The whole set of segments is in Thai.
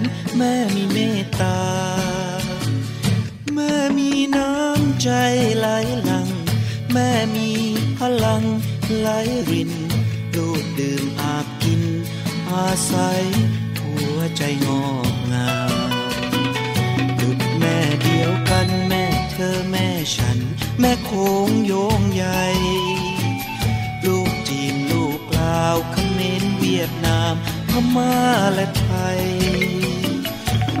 นแม่มีเมตตา แม่มีน้ำใจไหลหลัง แม่มีพลังไหลรินลูกดื่มอาบกิน อาศัยหัวใจงอกงามดุดแม่เดียวกันแม่เธอแม่ฉัน แม่โคงโยงใหญ่ลูกจีนลูกลาวเขมรเวียดนามพม่าและ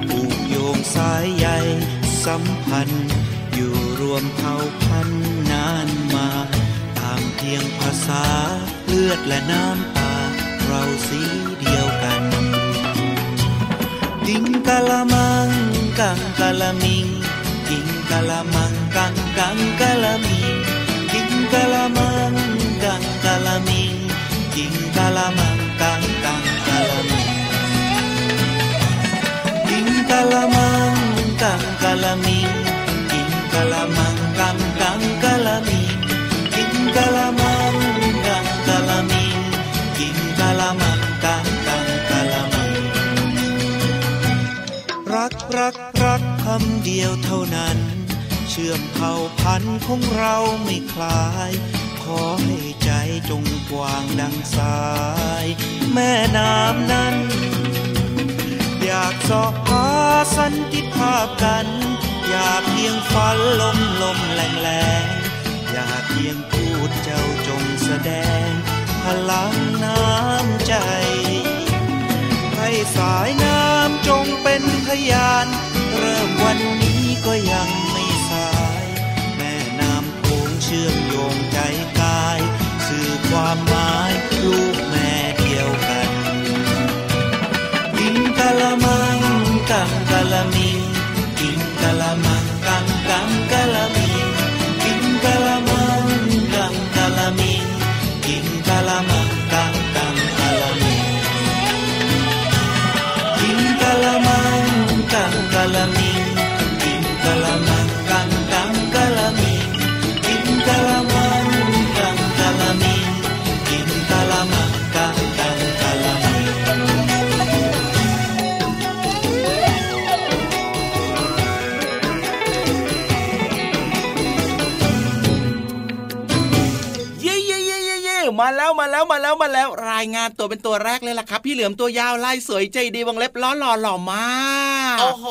ผูกโยงสายใยสัมพันธ์ อยู่รวมเผ่าพันธุ์นานมา ตางเพียงภาษาเลือดและน้ำตา เราสีเดียวกันกิงกะละมังกังกะละมิงกิงกะละมังกังกังกะละมิงกิงกะละมังกังกะละมิงกิงกะละมัง ละมังกังกะละมิงกิงกะละมังกังกังกะละมิงกิงกะละมังกังกะละมิงกิงกะละมังกังกังกะละมิงรักรักรักคำเดียวเท่านั้น เชื่อมเผ่าพันธุ์ของเราไม่คลายขอให้ใจจงกว้างดังสาย แม่น้ำนั้น อยากสอบหาสันติภาพกัน อย่าเพียงฝันลมลมแรงแรงอย่าเพียงพูดเจ้าจงแสดง พลังน้ำใจ ให้สายน้ำจงเป็นพยาน เริ่มวันนี้ก็ยังไม่สาย แม่น้ำโขงเชื่อมโยงใจกาย สื่อความหมายลูกแม่ lamang kang kalami. าแล้วรายงานตัวเป็นตัวแรกเลยล่ะครับ พี่เหลือมตัวยาวลายสวยใจดีวงเล็บหล่อหล่อหล่อมากโอ้โห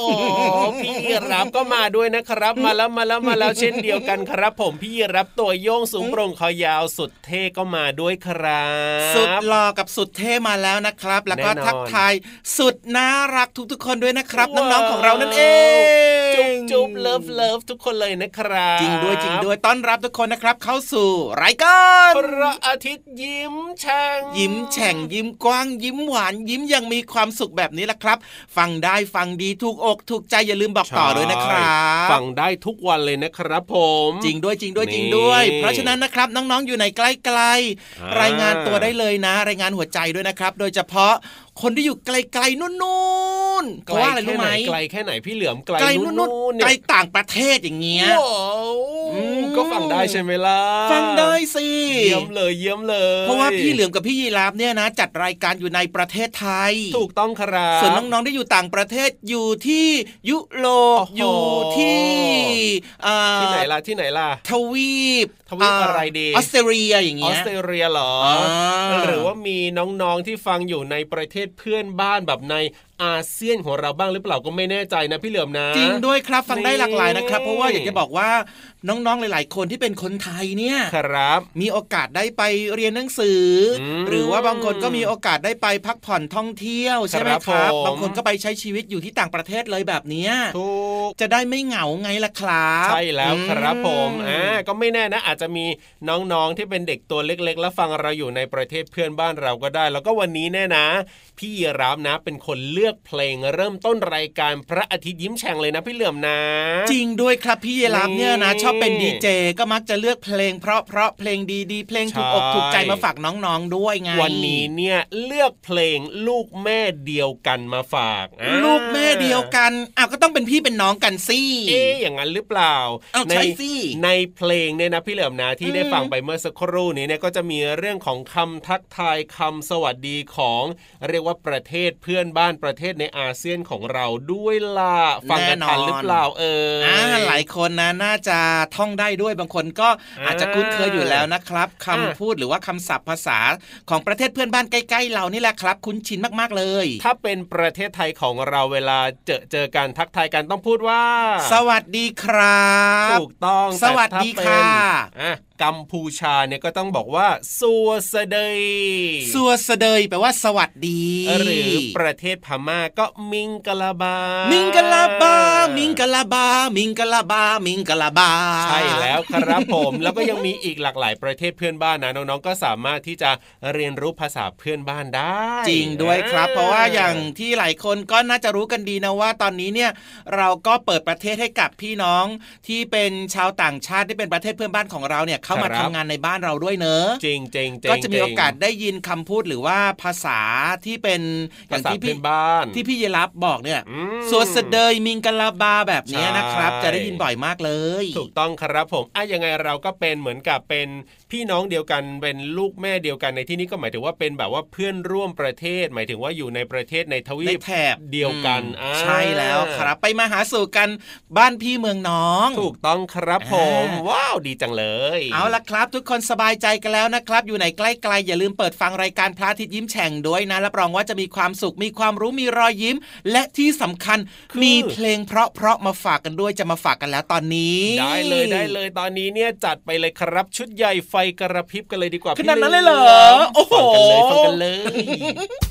พี่ราฟก็มาด้วยนะครับ มาแล้วมาแล้วมาแล้วเช่นเดียวกันครับ ผมพี่ราฟตัวโย่งสูงโปร่งคอยาวสุดเท่ก็มาด้วยครับ สุดหล่อกับสุดเท่มาแล้วนะครับ แล้วก็แน่นอนทักทายสุดน่ารักทุกๆ คนด้วยนะครับน้องๆของเรานั่นเองจุ๊บจุ๊บ love love ทุกคนเลยนะครับจริงด้วยจริงด้วยต้อนรับทุกคนนะครับ เข้าสู่รายการพระอาทิตย์ยิ้มแฉ่งยิ้มแฉ่งยิ้มกว้างยิ้มหวานยิ้มอยังมีความสุขแบบนี้แหละครับ ฟังได้ฟังดีถูกอกถูกใจอย่าลืมบอกต่อด้วยนะครับฟังได้ทุกวันเลยนะครับผม จริงด้วยจริงด้วยนี่จริงด้วย เพราะฉะนั้นนะครับน้องๆอยู่ในใกล้อ่าๆรายงานตัวได้เลยนะ รายงานหัวใจด้วยนะครับ โดยเฉพาะ คนที่อยู่ไกลๆนู่นๆเพราะว่าอะไรรู้ไหมไกลแค่ไหนพี่เหลือมไกลไกลนู่นู่นนๆๆเนี่ไกลยต่างประเทศอย่างเงี้ยว้าวอืมก็ฟังได้ใช่ไหมล่ะฟังได้สิเยี่ยมเลยเยี่ยมเลย เพราะว่าพี่เหลือมกับพี่ยีราฟเนี่ยนะ จัดรายการอยู่ในประเทศไทย ถูกต้องครับส่วนน้องๆที่อยู่ต่างประเทศอยู่ที่ยุโรปโอ้โหอยู่ที่อ่าที่ไหนล่ะที่ไหนล่ะทวีป ทวีปอะไรดีออสเตรเลียอย่างออเงี้สยเตรเลียเหรออ่าหรือว่ามีน้องๆที่ฟังอยู่ในประเทศเพื่อนบ้านแบบใน อาเซียนของเราบ้างหรือเปล่าก็ไม่แน่ใจนะพี่เหลือมนะ จริงด้วยครับฟังได้นี่หลากหลายนะครับ เพราะว่าอยากจะบอกว่าน้องๆหลาย ๆ คนที่เป็นคนไทยเนี่ยครับ มีโอกาสได้ไปเรียนหนังสืออมหรือว่าบางคนก็มีโอกาสได้ไปพักผ่อนท่องเที่ยวใช่ไหมครับครับผมบางคนก็ไปใช้ชีวิตอยู่ที่ต่างประเทศเลยแบบเนี้ยถูกจะได้ไม่เหงาไงล่ะครับใช่แล้วครับผมอือ่าก็ไม่แน่นะ อาจจจะมีน้องๆที่เป็นเด็กตัวเล็ก ๆ แล้วฟังเราอยู่ในประเทศเพื่อนบ้านเราก็ได้ แล้วก็วันนี้แน่นะ พี่รับนะ เป็นคนเลือกเพลงเริ่มต้นรายการพระอาทิตย์ยิ้มแฉ่งเลยนะพี่เหลื่อมนะ จริงด้วยครับพี่เยลับเนี่ยนะนี่ชอบเป็นดีเจก็มักจะเลือกเพลง เพราะเพราะเพลงดีๆ เพลงถูกอกใช่ถูกใจมาฝากน้องๆด้วยไงวันนี้เนี่ยเลือกเพลงลูกแม่เดียวกันมาฝากอ่าลูกแม่เดียวกันอ้าวก็ต้องเป็นพี่เป็นน้องกันสิเอ๊ะอย่างนั้นหรือเปล่าเอาในใช่สิในเพลงเนี่ยนะพี่เหลิมนะที่ได้ฟังไปเมื่อสักครู่นี้เนี่ยก็จะมีเรื่องของคำทักทายคำสวัสดีของเรียกว่าประเทศเพื่อนบ้านประเทศในอาเซียนของเราด้วยล่ะฟังกันทันหรือเปล่าเอออ่าหลายคนนะน่าจะท่องได้ด้วยบางคนก็อ่าอาจจะคุ้นเคยอยู่แล้วนะครับคำอ่าพูดหรือว่าคำศัพท์ภาษาของประเทศเพื่อนบ้านใกล้ๆเรานี่แหละครับ คุ้นชินมากๆเลย ถ้าเป็นประเทศไทยของเราเวลาเจอเจอกันทักทายกันต้องพูดว่า สวัสดีครับถูกต้องสวัสดีแต่ถ้าเป็นค่ะอะกัมพูชาเนี่ยก็ต้องบอกว่าสัวเสดยสัวเสดยแปลว่าสวัสดีหรือประเทศพม่าก็มิงกะลาบา มิงกะลาบา มิงกะลาบา มิงกะลาบา มิงกะลาบา ใช่แล้วครับผมแล้วก็ยังมีอีกหลากหลายประเทศเพื่อนบ้านนะน้องๆก็สามารถที่จะเรียนรู้ภาษาเพื่อนบ้านได้ จริงด้วยครับอ่เพราะว่าอย่างที่หลายคนก็น่าจะรู้กันดีนะว่า ตอนนี้เนี่ยเราก็เปิดประเทศให้กับพี่น้องที่เป็นชาวต่างชาติที่เป็นประเทศเพื่อนบ้านของเราเนี่ยเข้ามาทำงานในบ้านเราด้วยเนอะจริงจริงจริงก็จะมีโอกาสได้ยินคำพูดหรือว่าภาษาที่เป็นอภาย่างษาที่เพื่พี่อนบ้านที่พี่เยลับบอกเนี่ยอืมสวดเสดยมิงกะลาบาแบบเนี้ยนะครับใช่จะได้ยินบ่อยมากเลย ถูกต้องครับผมอะยังไงเราก็เป็นเหมือนกับเป็น พี่น้องเดียวกันเป็นลูกแม่เดียวกันในที่นี้ก็หมายถึงว่าเป็นแบบว่าเพื่อนร่วมประเทศ หมายถึงว่าอยู่ในประเทศในทวีในปแถบเดียวกันอืมอ่าใช่แล้วครับ ไปมาหาสู่กันบ้านพี่เมืองน้อง ถูกต้องครับผมอ่าว้าวดีจังเลย เอาละครับ ทุกคนสบายใจกันแล้วนะครับ อยู่ไหนใกล้ๆอย่าลืมเปิดฟังรายการพระอาทิตย์ยิ้มแฉ่งด้วยนะรับรองว่าจะมีความสุขมีความรู้มีรอยยิ้ม และที่สำคัญมีเพลงเพราะๆมาฝากกันด้วยจะมาฝากกันแล้วตอนนี้ ได้เลยได้เลยตอนนี้เนี่ยจัดไปเลยครับชุดใหญ่ไฟกระพริบกันเลยดีกว่าขนาดนั้นพี่เลยเหรอมโอ้โหฟังกันเลยฟังกันเลย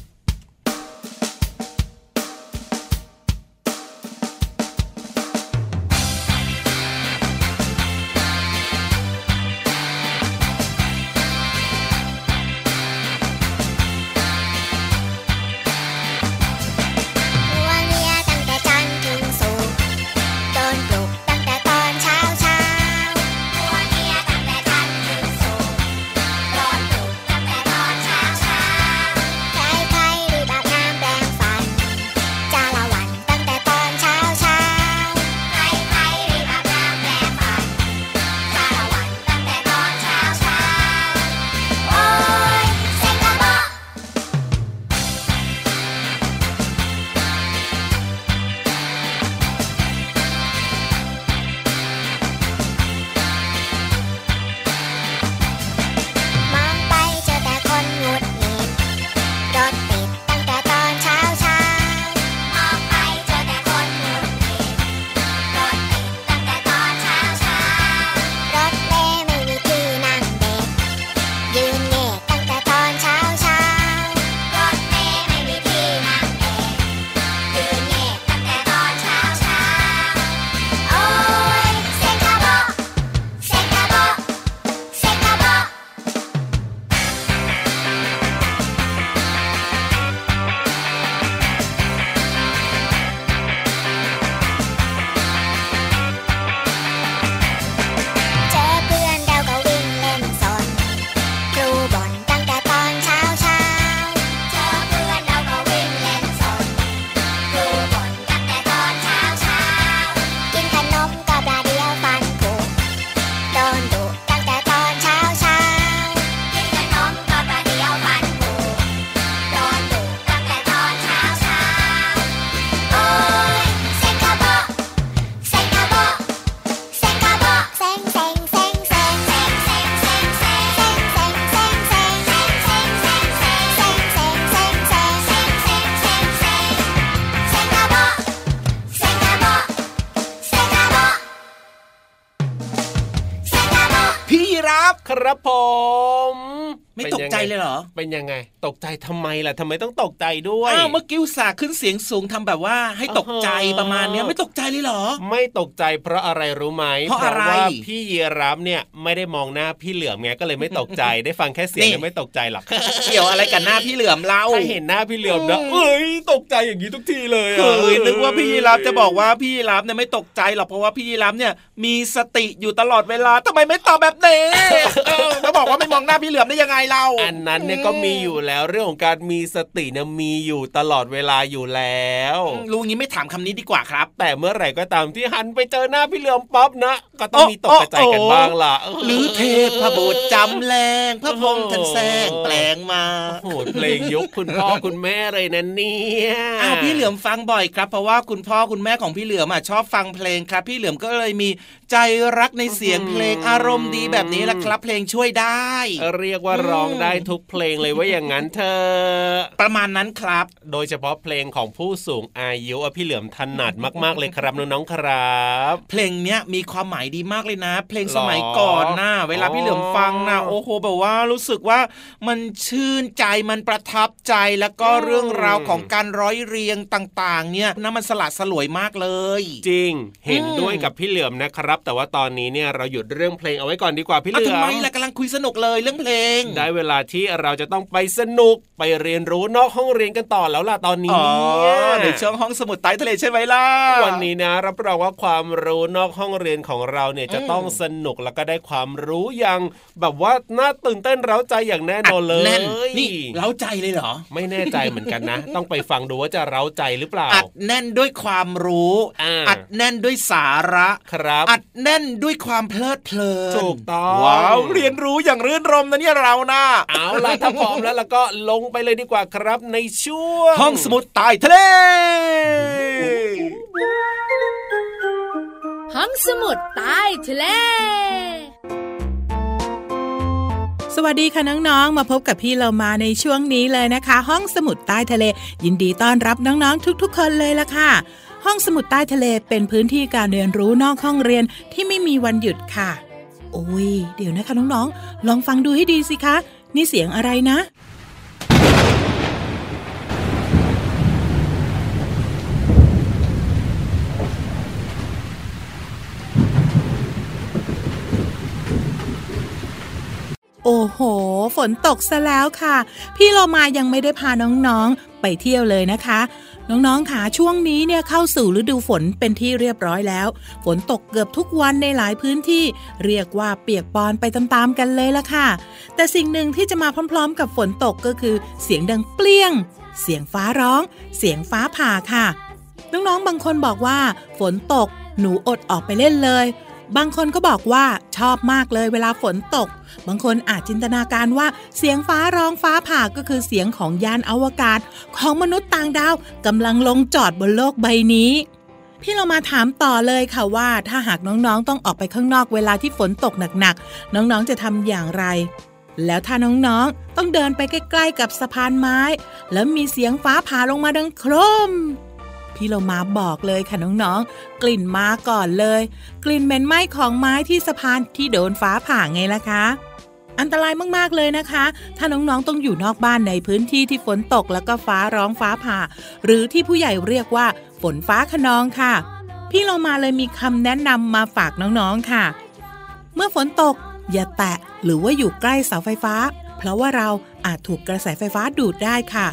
เลยเหรอ เป็นยังไง ตกใจทำไมล่ะทำไมต้องตกใจด้วยอ้าวเมื่อกี้อุตส่าห์ขึ้นเสียงสูงทำแบบว่าให้ตกใจอ๋อประมาณเนี้ยไม่ตกใจเลยเหรอ ไม่ตกใจเพราะอะไรรู้ไหมเพราะอะไรว่าพี่เยรับเนี่ยไม่ได้มองหน้าพี่เหลือมไงก็เลยไม่ตกใจได้ฟังแค่เสียงนี่เนี่ยไม่ตกใจหรอกเกี่ยวอะไรกับหน้าพี่เหลือมเราถ้าเห็นหน้าพี่เหลือมนะเอ้ยตกใจอย่างนี้ทุกทีเลยอะเฮ้ยนึกว่าพี่ยีรับจะบอกว่าพี่ยีรับเนี่ยไม่ตกใจหรอกเพราะว่าพี่ยีรับเนี่ยมีสติอยู่ตลอดเวลาทำไมไม่ตอบแบบนี้เออแล้วบอกว่าไม่มองหน้าพี่เหลือมได้ยังไงเราอันนั้นเนี่ยก็มีอยู่แล้วเรื่องของการมีสติเนี่ยมีอยู่ตลอดเวลาอยู่แล้วอืมรู้งี้ไม่ถามคำนี้ดีกว่าครับ แต่เมื่อไหร่ก็ตามที่หันไปเจอหน้าพี่เหลือมป๊อปนะ ก็ต้องมีตกกระจายกันบ้างล่ะหรือเทพบุตรจำแรงพระพรหมท่านแซงแปลงมาโอ้โหเพลงยุคคุณพ่อคุณแม่เลยนะเนี่ยอ้าวพี่เหลือมฟังบ่อยครับ เพราะว่าคุณพ่อคุณแม่ของพี่เหลือมอะชอบฟังเพลงครับ พี่เหลือมก็เลยมี ใจรักในเสียงเพลงอารมณ์ดีแบบนี้แหละครับ เพลงช่วยได้ เรียกว่าร้องได้ทุกเพลงเลยว่าอย่างนั้นเธอะประมาณนั้นครับ โดยเฉพาะเพลงของผู้สูงอายุอะพี่เหลือมถนัดมาก ๆ เลยครับน้องๆครับ เพลงเนี้ยมีความหมายดีมากเลยนะ เพลงหรอสมัยก่อนนะเวลาอ๋อพี่เหลือมฟังนะโอ้โหแบบว่ารู้สึกว่ามันชื่นใจมันประทับใจแล้วก็เรื่องราวของการร้อยเรียงต่าง ๆ เนี่ยนะมันสลัดสลวยมากเลย จริง เห็นอืมด้วยกับพี่เหลือมนะครับแต่ว่าตอนนี้เนี่ยเราหยุดเรื่องเพลงเอาไว้ก่อนดีกว่าพี่เหเอาลือทำไมมล่ะกำลังคุยสนุกเลยเรื่องเพลง ได้เวลาที่เราจะต้องไปสนุกไปเรียนรู้นอกห้องเรียนกันต่อแล้วล่ะตอนนี้อ๋อเนี่ยในช่วงห้องสมุดใต้ทะเลใช่ไหมล่ะวันนี้นะรับรองว่าความรู้นอกห้องเรียนของเราเนี่ยจะอืมต้องสนุกแล้วก็ได้ความรู้อย่างแบบว่าน่าตื่นเต้นเร้าใจอย่างแน่นอนเลยแน่นนี่เล้าใจเลยเหรอ ไม่แน่ใจเหมือนกันนะ ต้องไปฟังดูว่าจะเร้าใจหรือเปล่า อัดแน่นด้วยความรู้อ่าอัดแน่นด้วยสาระครับอัดแน่นด้วยความเพลิดเพลินถูกต้องว้าวเรียนรู้อย่างรื่นรมนะเนี่ยเรานะเอาล่ะถ้าพร้อมแล้วแล้วก็ลงไปเลยดีกว่าครับในช่วงห้องสมุดใต้ทะเลห้องสมุดใต้ทะเลสวัสดีค่ะน้องๆ มาพบกับพี่เรามาในช่วงนี้เลยนะคะ ห้องสมุดใต้ทะเล ยินดีต้อนรับน้องๆ ทุกๆ คนเลยละค่ะ ห้องสมุดใต้ทะเลเป็นพื้นที่การเรียนรู้นอกห้องเรียนที่ไม่มีวันหยุดค่ะ โอ้ย เดี๋ยวนะคะน้องๆ ลองฟังดูให้ดีสิคะ นี่เสียงอะไรนะ โอ้โห ฝนตกซะแล้วค่ะ พี่เรามายังไม่ได้พาน้องๆ ไปเที่ยวเลยนะคะ น้องๆค่ะช่วงนี้เนี่ยเข้าสู่ฤดูฝนเป็นที่เรียบร้อยแล้ว ฝนตกเกือบทุกวันในหลายพื้นที่ เรียกว่าเปียกปอนไปตามๆกันเลยละค่ะ แต่สิ่งหนึ่งที่จะมาพร้อม ๆ กับฝนตกก็คือ เสียงดังเปรี้ยง เสียงฟ้าร้อง เสียงฟ้าผ่าค่ะ น้องๆบางคนบอกว่า ฝนตกหนูอดออกไปเล่นเลย บางคนก็บอกว่าชอบมากเลยเวลาฝนตก บางคนอาจจินตนาการว่าเสียงฟ้าร้องฟ้าผ่าก็คือเสียงของยานอวกาศ ของมนุษย์ต่างดาวกำลังลงจอดบนโลกใบนี้พี่เรามาถามต่อเลยค่ะว่าถ้าหากน้องๆ ต้องออกไปข้างนอกเวลาที่ฝนตกหนักๆ น้องๆ จะทำอย่างไร แล้วถ้าน้องๆ ต้องเดินไปใกล้ๆ กับสะพานไม้ แล้วมีเสียงฟ้าผ่าลงมาดังโครม พี่เรามาบอกเลยค่ะน้องๆ กลิ่นมาก่อนเลย กลิ่นเหม็นไหม้ของไม้ที่สะพานที่โดนฟ้าผ่าไงล่ะคะ อันตรายมากๆเลยนะคะ ถ้าน้องๆต้องอยู่นอกบ้านในพื้นที่ที่ฝนตกแล้วก็ฟ้าร้องฟ้าผ่า หรือที่ผู้ใหญ่เรียกว่า ฝนฟ้าขนองค่ะ พี่เรามาเลยมีคำแนะนำมาฝากน้องๆค่ะ เมื่อฝนตกอย่าแตะหรือว่าอยู่ใกล้เสาไฟฟ้า เพราะว่าเราอาจถูกกระแสไฟฟ้าดูดได้ค่ะ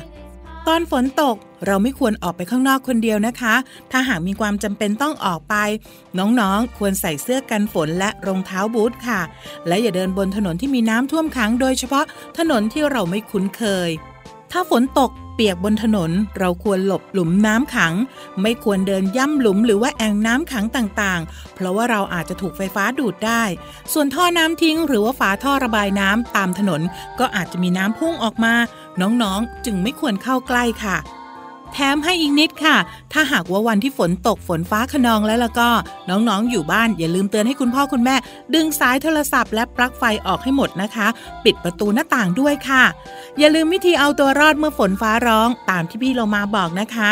ตอนฝนตกเราไม่ควรออกไปข้างนอกคนเดียวนะคะ ถ้าหากมีความจำเป็นต้องออกไป น้องๆ ควรใส่เสื้อกันฝนและรองเท้าบูทค่ะ และอย่าเดินบนถนนที่มีน้ำท่วมขังโดยเฉพาะถนนที่เราไม่คุ้นเคย ถ้าฝนตก เปียกบนถนน เราควรหลบหลุมน้ำขัง ไม่ควรเดินย่ำหลุมหรือว่าแอ่งน้ำขังต่างๆ เพราะว่าเราอาจจะถูกไฟฟ้าดูดได้ ส่วนท่อน้ำทิ้ง หรือว่าฝาท่อระบายน้ำตามถนน ก็อาจจะมีน้ำพุ่งออกมา น้องๆ จึงไม่ควรเข้าใกล้ค่ะ แถมให้อีกนิดค่ะ ถ้าหากว่าวันที่ฝนตกฝนฟ้าขนองแล้วล้วก็ น้องๆอยู่บ้านอย่าลืมเตือนให้คุณพ่อคุณแม่ ดึงสายโทรศัพท์และปลั๊กไฟออกให้หมดนะคะ ปิดประตูหน้าต่างด้วยค่ะ อย่าลืมวิธีเอาตัวรอดเมื่อฝนฟ้าร้องตามที่พี่เรามาบอกนะคะ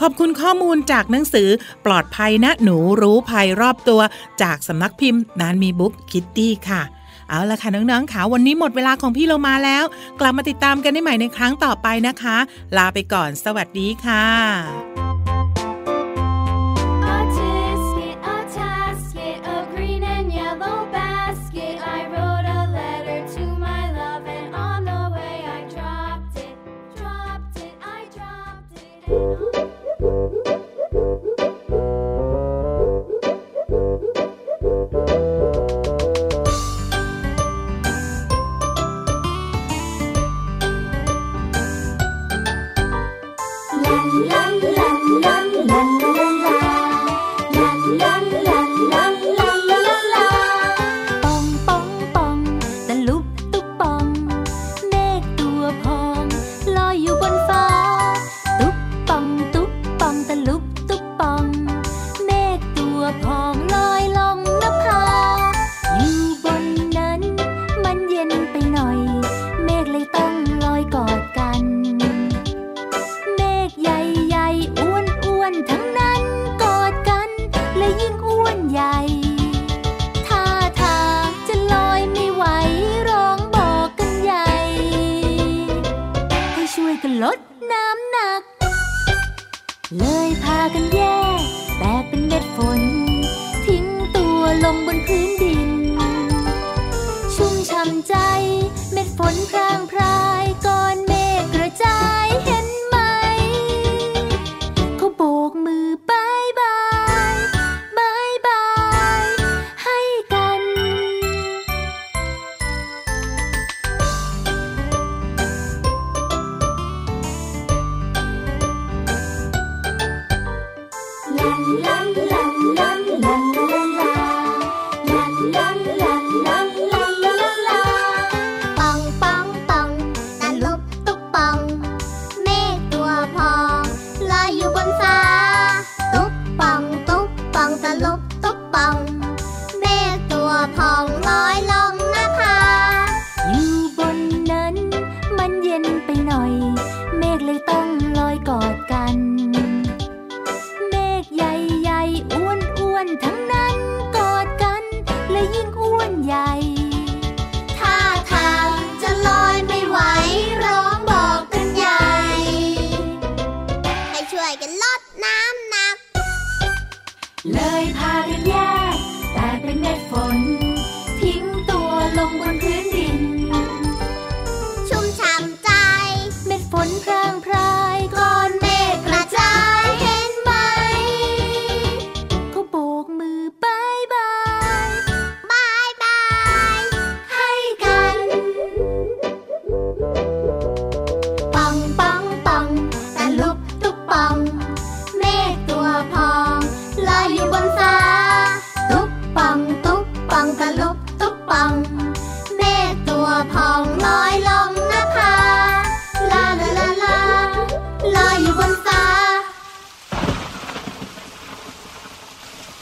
ขอบคุณข้อมูลจากหนังสือปลอดภัยนะหนูรู้ภัยรอบตัว จากสำนักพิมพ์นานมีบุ๊กคิตตี้ค่ะ เอาละค่ะน้องๆค่ะวันนี้หมดเวลาของพี่เรามาแล้ว กลับมาติดตามกันได้ใหม่ในครั้งต่อไปนะคะ ลาไปก่อนสวัสดีค่ะ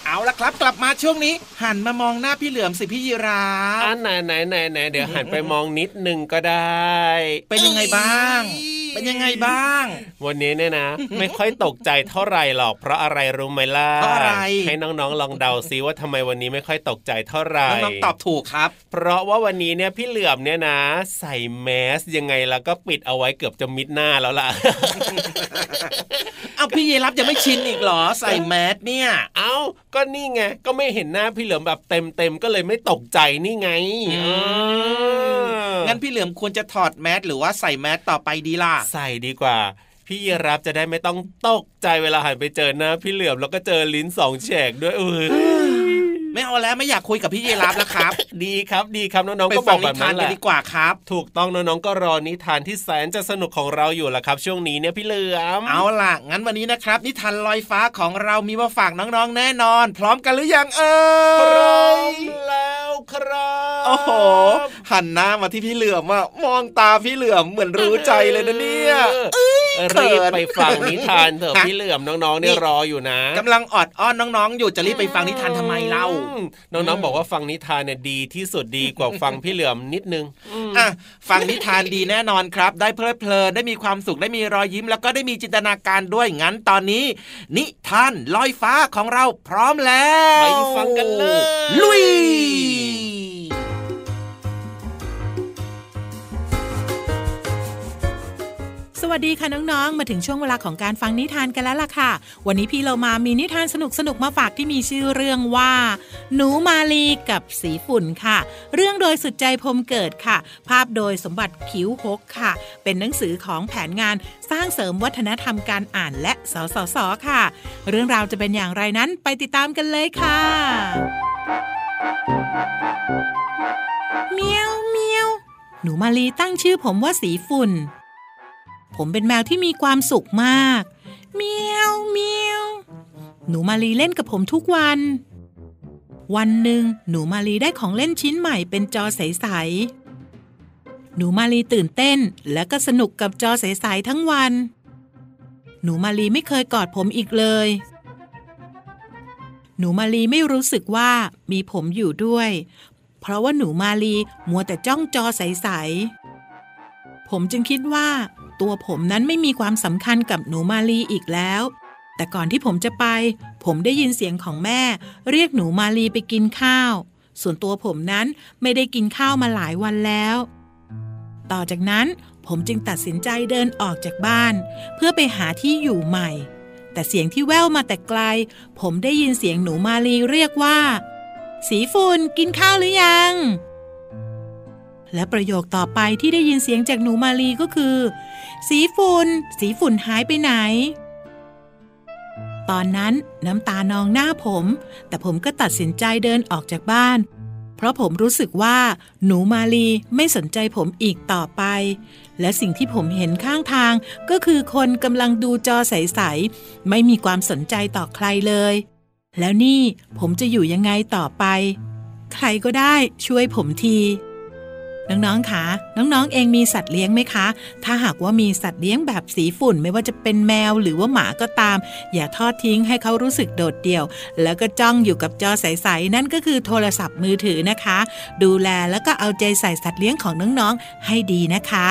เอาละครับ กลับมาช่วงนี้ หันมามองหน้าพี่เหลือมสิพี่ยีราอัฟนไหนไหนไหนไหนเดี๋ยวหันไปมองนิดนึงก็ได้ เป็นยังไงบ้าง เป็นยังไงบ้าง วันนี้เนี่ยนะ ไม่ค่อยตกใจเท่าไหร่หรอก เพราะอะไรรู้ไหมล่ะเพราะอะไรให้น้องๆลองเดาซิว่าทำไมวันนี้ไม่ค่อยตกใจเท่าไหร่น้องๆตอบถูกครับ เพราะว่าวันนี้เนี่ยพี่เหลือมเนี่ยนะ ใส่แมสยังไงแล้วก็ปิดเอาไว้เกือบจะมิดหน้าแล้วล่ะเอาพี่ยีรับยังไม่ชินอีกเหรอใส่แมสเนี่ย เอ้าก็นี่ไงก็ไม่เห็นหน้าพี่เหลือมแบบเต็มเต็มๆก็เลยไม่ตกใจนี่ไงอืมเอองั้นพี่เหลือมควรจะถอดแมสหรือว่าใส่แมสต่อไปดีล่ะใส่ดีกว่า พี่ยีรับจะได้ไม่ต้องตกใจเวลาหันไปเจอหน้าพี่เหลือมแล้วก็เจอลิ้นสองแฉกด้วยเออไม่เอาแล้วไม่อยากคุยกับพี่ยีรับแล้วครับ ดีครับดีครับน้องไปๆก็บฟัองกนิแบบทานั้นนแหกันละดีกว่าครับ ถูกต้องน้องๆก็รอนิทานที่แสนจะสนุกของเราอยู่ละครับ ช่วงนี้เนี่ยพี่เหลือมเอาล่ะงั้นวันนี้นะครับ นิทานลอยฟ้าของเรามีมาฝากน้องๆแน่นอน พร้อมกันหรือยังเอพร้ออมแล้ว ครับโอ้โหหันหน้ามาที่พี่เหลือมอะมองตาพี่เหลือมเหมือนรู้ใจเลยนะเนี่ยเขิน รีบไปฟังนิทานเถอะพี่เหลือมน้องๆเนี่ยรออยู่นะกำลังออดอ้อนน้องๆ อยู่จะรีบไปฟังนิทานทำไมเล่าอืมน้องๆบอกว่าฟังนิทานเนี่ยดีที่สุดดีกว่าฟังพี่เหลือมนิดนึงอะฟังนิทานดีแน่นอนครับ ได้เพลิดเพลินได้มีความสุขได้มีรอยยิ้ม แล้วก็ได้มีจินตนาการด้วยงั้นตอนนี้ นิทานลอยฟ้าของเราพร้อมแล้วไปฟังกันเลยลุย สวัสดีค่ะน้องๆ มาถึงช่วงเวลาของการฟังนิทานกันแล้วล่ะค่ะ วันนี้พี่เรามามีนิทานสนุกๆมาฝากที่มีชื่อเรื่องว่า หนูมาลีกับสีฝุ่นค่ะ เรื่องโดยสุดใจพรมเกิดค่ะ ภาพโดยสมบัติคิ้วหกค่ะ เป็นหนังสือของแผนงานสร้างเสริมวัฒนธรรมการอ่านและสสสค่ะ เรื่องราวจะเป็นอย่างไรนั้นไปติดตามกันเลยค่ะเมียวเมียวหนูมาลีตั้งชื่อผมว่าสีฝุ่น ผมเป็นแมวที่มีความสุขมาก เมียวเมียว หนูมาลีเล่นกับผมทุกวัน วันหนึ่งหนูมาลีได้ของเล่นชิ้นใหม่เป็นจอใสๆ หนูมาลีตื่นเต้นและก็สนุกกับจอใสๆทั้งวัน หนูมาลีไม่เคยกอดผมอีกเลย หนูมาลีไม่รู้สึกว่ามีผมอยู่ด้วย เพราะว่าหนูมาลีมัวแต่จ้องจอใสๆผมจึงคิดว่า ตัวผมนั้นไม่มีความสำคัญกับหนูมาลีอีกแล้ว แต่ก่อนที่ผมจะไป ผมได้ยินเสียงของแม่ เรียกหนูมาลีไปกินข้าว ส่วนตัวผมนั้นไม่ได้กินข้าวมาหลายวันแล้ว ต่อจากนั้นผมจึงตัดสินใจเดินออกจากบ้าน เพื่อไปหาที่อยู่ใหม่ แต่เสียงที่แว่วมาแต่ไกล ผมได้ยินเสียงหนูมาลีเรียกว่า สีฝุ่นกินข้าวหรือยัง และประโยคต่อไปที่ได้ยินเสียงจากหนูมาลีก็คือ สีฝุ่น สีฝุ่นหายไปไหน ตอนนั้นน้ำตานองหน้าผม แต่ผมก็ตัดสินใจเดินออกจากบ้าน เพราะผมรู้สึกว่า หนูมาลีไม่สนใจผมอีกต่อไป และสิ่งที่ผมเห็นข้างทาง ก็คือคนกำลังดูจอใสๆไม่มีความสนใจต่อใครเลย แล้วนี่ผมจะอยู่ยังไงต่อไป ใครก็ได้ช่วยผมที น้องๆคะน้องๆเองมีสัตว์เลี้ยงไหมคะ ถ้าหากว่ามีสัตว์เลี้ยงแบบสีฝุ่นไม่ว่าจะเป็นแมวหรือว่าหมาก็ตาม อย่าทอดทิ้งให้เขารู้สึกโดดเดี่ยว แล้วก็จ้องอยู่กับจอใสๆนั่นก็คือโทรศัพท์มือถือนะคะ ดูแลแล้วก็เอาใจใส่สัตว์เลี้ยงของน้องๆให้ดีนะคะ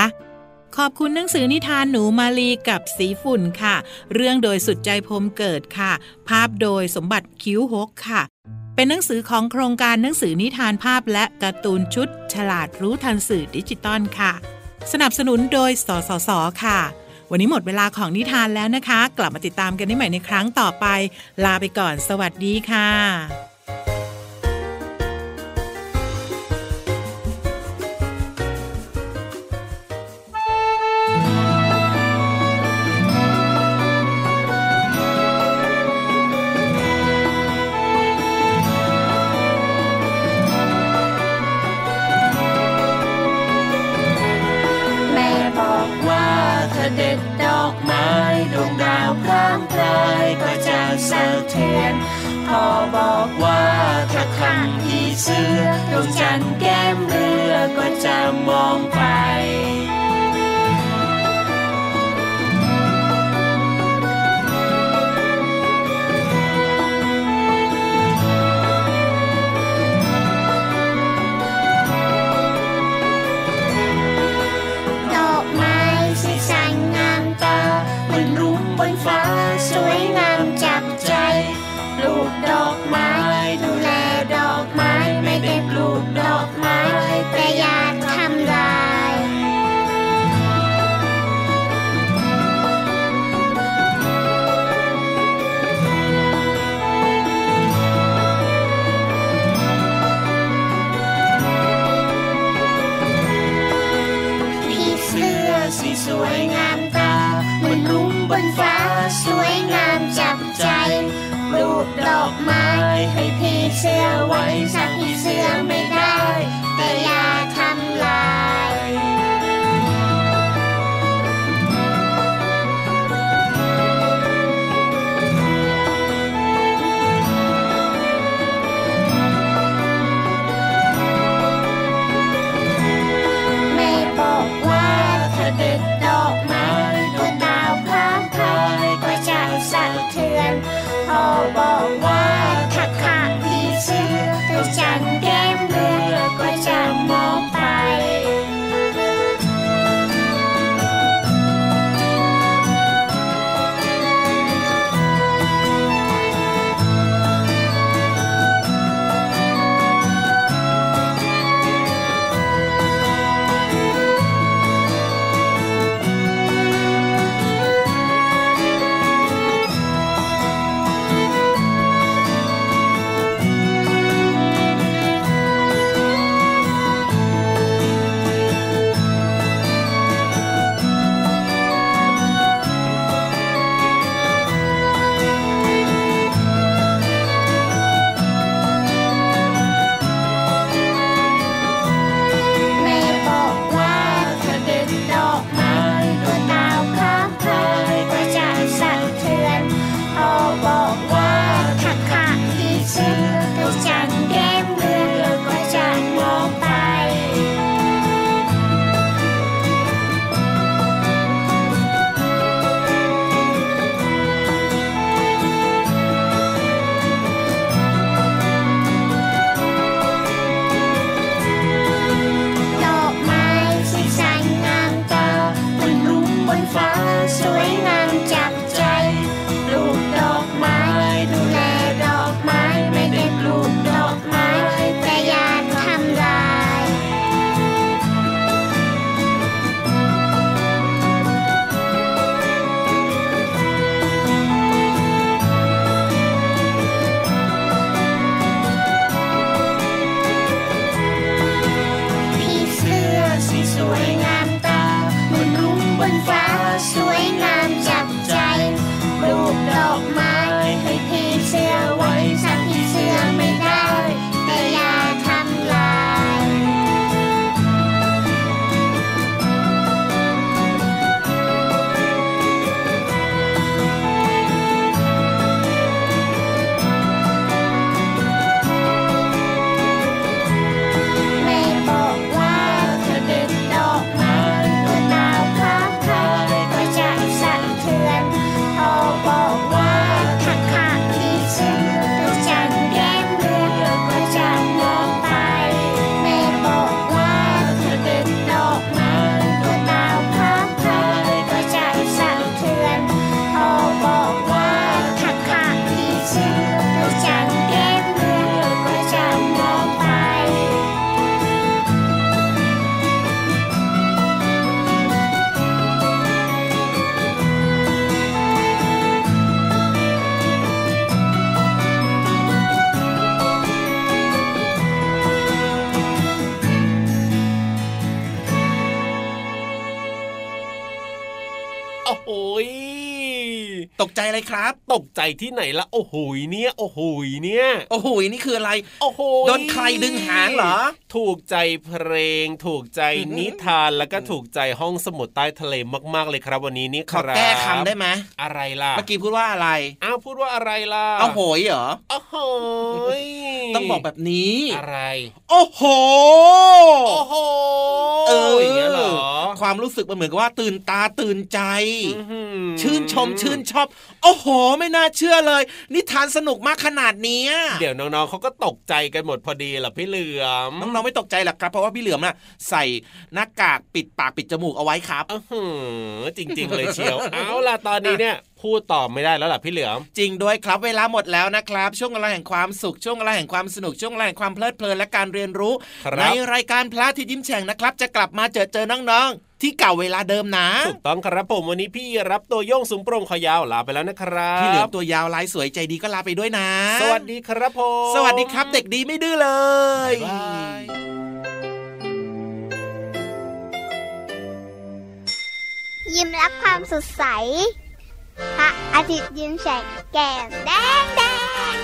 ขอบคุณหนังสือนิทานหนูมาลีกับสีฝุ่นค่ะ เรื่องโดยสุดใจพรมเกิดค่ะ ภาพโดยสมบัติคิ้วหกค่ะ เป็นหนังสือของโครงการหนังสือนิทานภาพและการ์ตูนชุด ฉลาดรู้ทันสื่อดิจิตอลค่ะ สนับสนุนโดย สสส ค่ะ วันนี้หมดเวลาของนิทานแล้วนะคะ กลับมาติดตามกันได้ใหม่ในครั้งต่อไป ลาไปก่อน สวัสดีค่ะ อบอกว่าถ้าขังผีเสือดวงจันทร์แก้มเรือก็จะมองไป สื้อไอะไรครับ ตกใจที่ไหนละโอ้โหยเนี่ย โอ้โหยเนี่ย โอ้โหนี่คืออะไร โอ้โหโดนใครดึงหางเหรอ ถูกใจเพลง ถูกใจนิทานแล้วก็ถูกใจห้องสมุดใต้ทะเลมากๆเลยครับ วันนี้นี่คขอรับแก้คำได้ไหมอะไรล่ะเมื่อกี้พูดว่าอะไรอ้าวพูดว่าอะไรล่ะเอาโหยเหรอโอ้โหยต้องบอกแบบนี้อะไร โอ้โหโอ้โหเอออย่างเงี้ยเหรอความรู้สึกมันเหมือนกับว่าตื่นตาตื่นใจอื้อหือชื่นชมชื่นชอบ โอ้โห ไม่น่าเชื่อเลย นิทานสนุกมากขนาดเนี้ยเดี๋ยวน้องๆเขาก็ตกใจกันหมดพอดีล่ะพี่เหลือมน้องๆไม่ตกใจหรอกครับ เพราะว่าพี่เหลือมน่ะใส่หน้ากากปิดปากปิดจมูกเอาไว้ครับอื้อหือจริง ๆ เลยเชียว เอาล่ะตอนนี้เนี่ยพูดต่อไม่ได้แล้วล่ะพี่เหลือม จริงด้วยครับเวลาหมดแล้วนะครับ ช่วงเวลาแห่งความสุขช่วงเวลาแห่งความสนุกช่วงเวลาแห่งความเพลิดเพลินและการเรียนรู้ครับในรายการพระอาที่ยิ้มแฉ่งนะครับ จะกลับมาเจอเจอน้องๆ ที่เก่าเวลาเดิมนะ ถูกต้องครับผมวันนี้พี่รับตัวโยงสูงโปร่งคอยาวลาไปแล้วนะครับพี่เหลือมตัวยาวลายสวยใจดีก็ลาไปด้วยนะ สวัสดีครับผมสวัสดีครับเด็กดีไม่ดื้อเลยบ๊ายบายยิ้มรับความสดใสพระอาทิตย์ยิ้มแฉกแก้มแดงแดง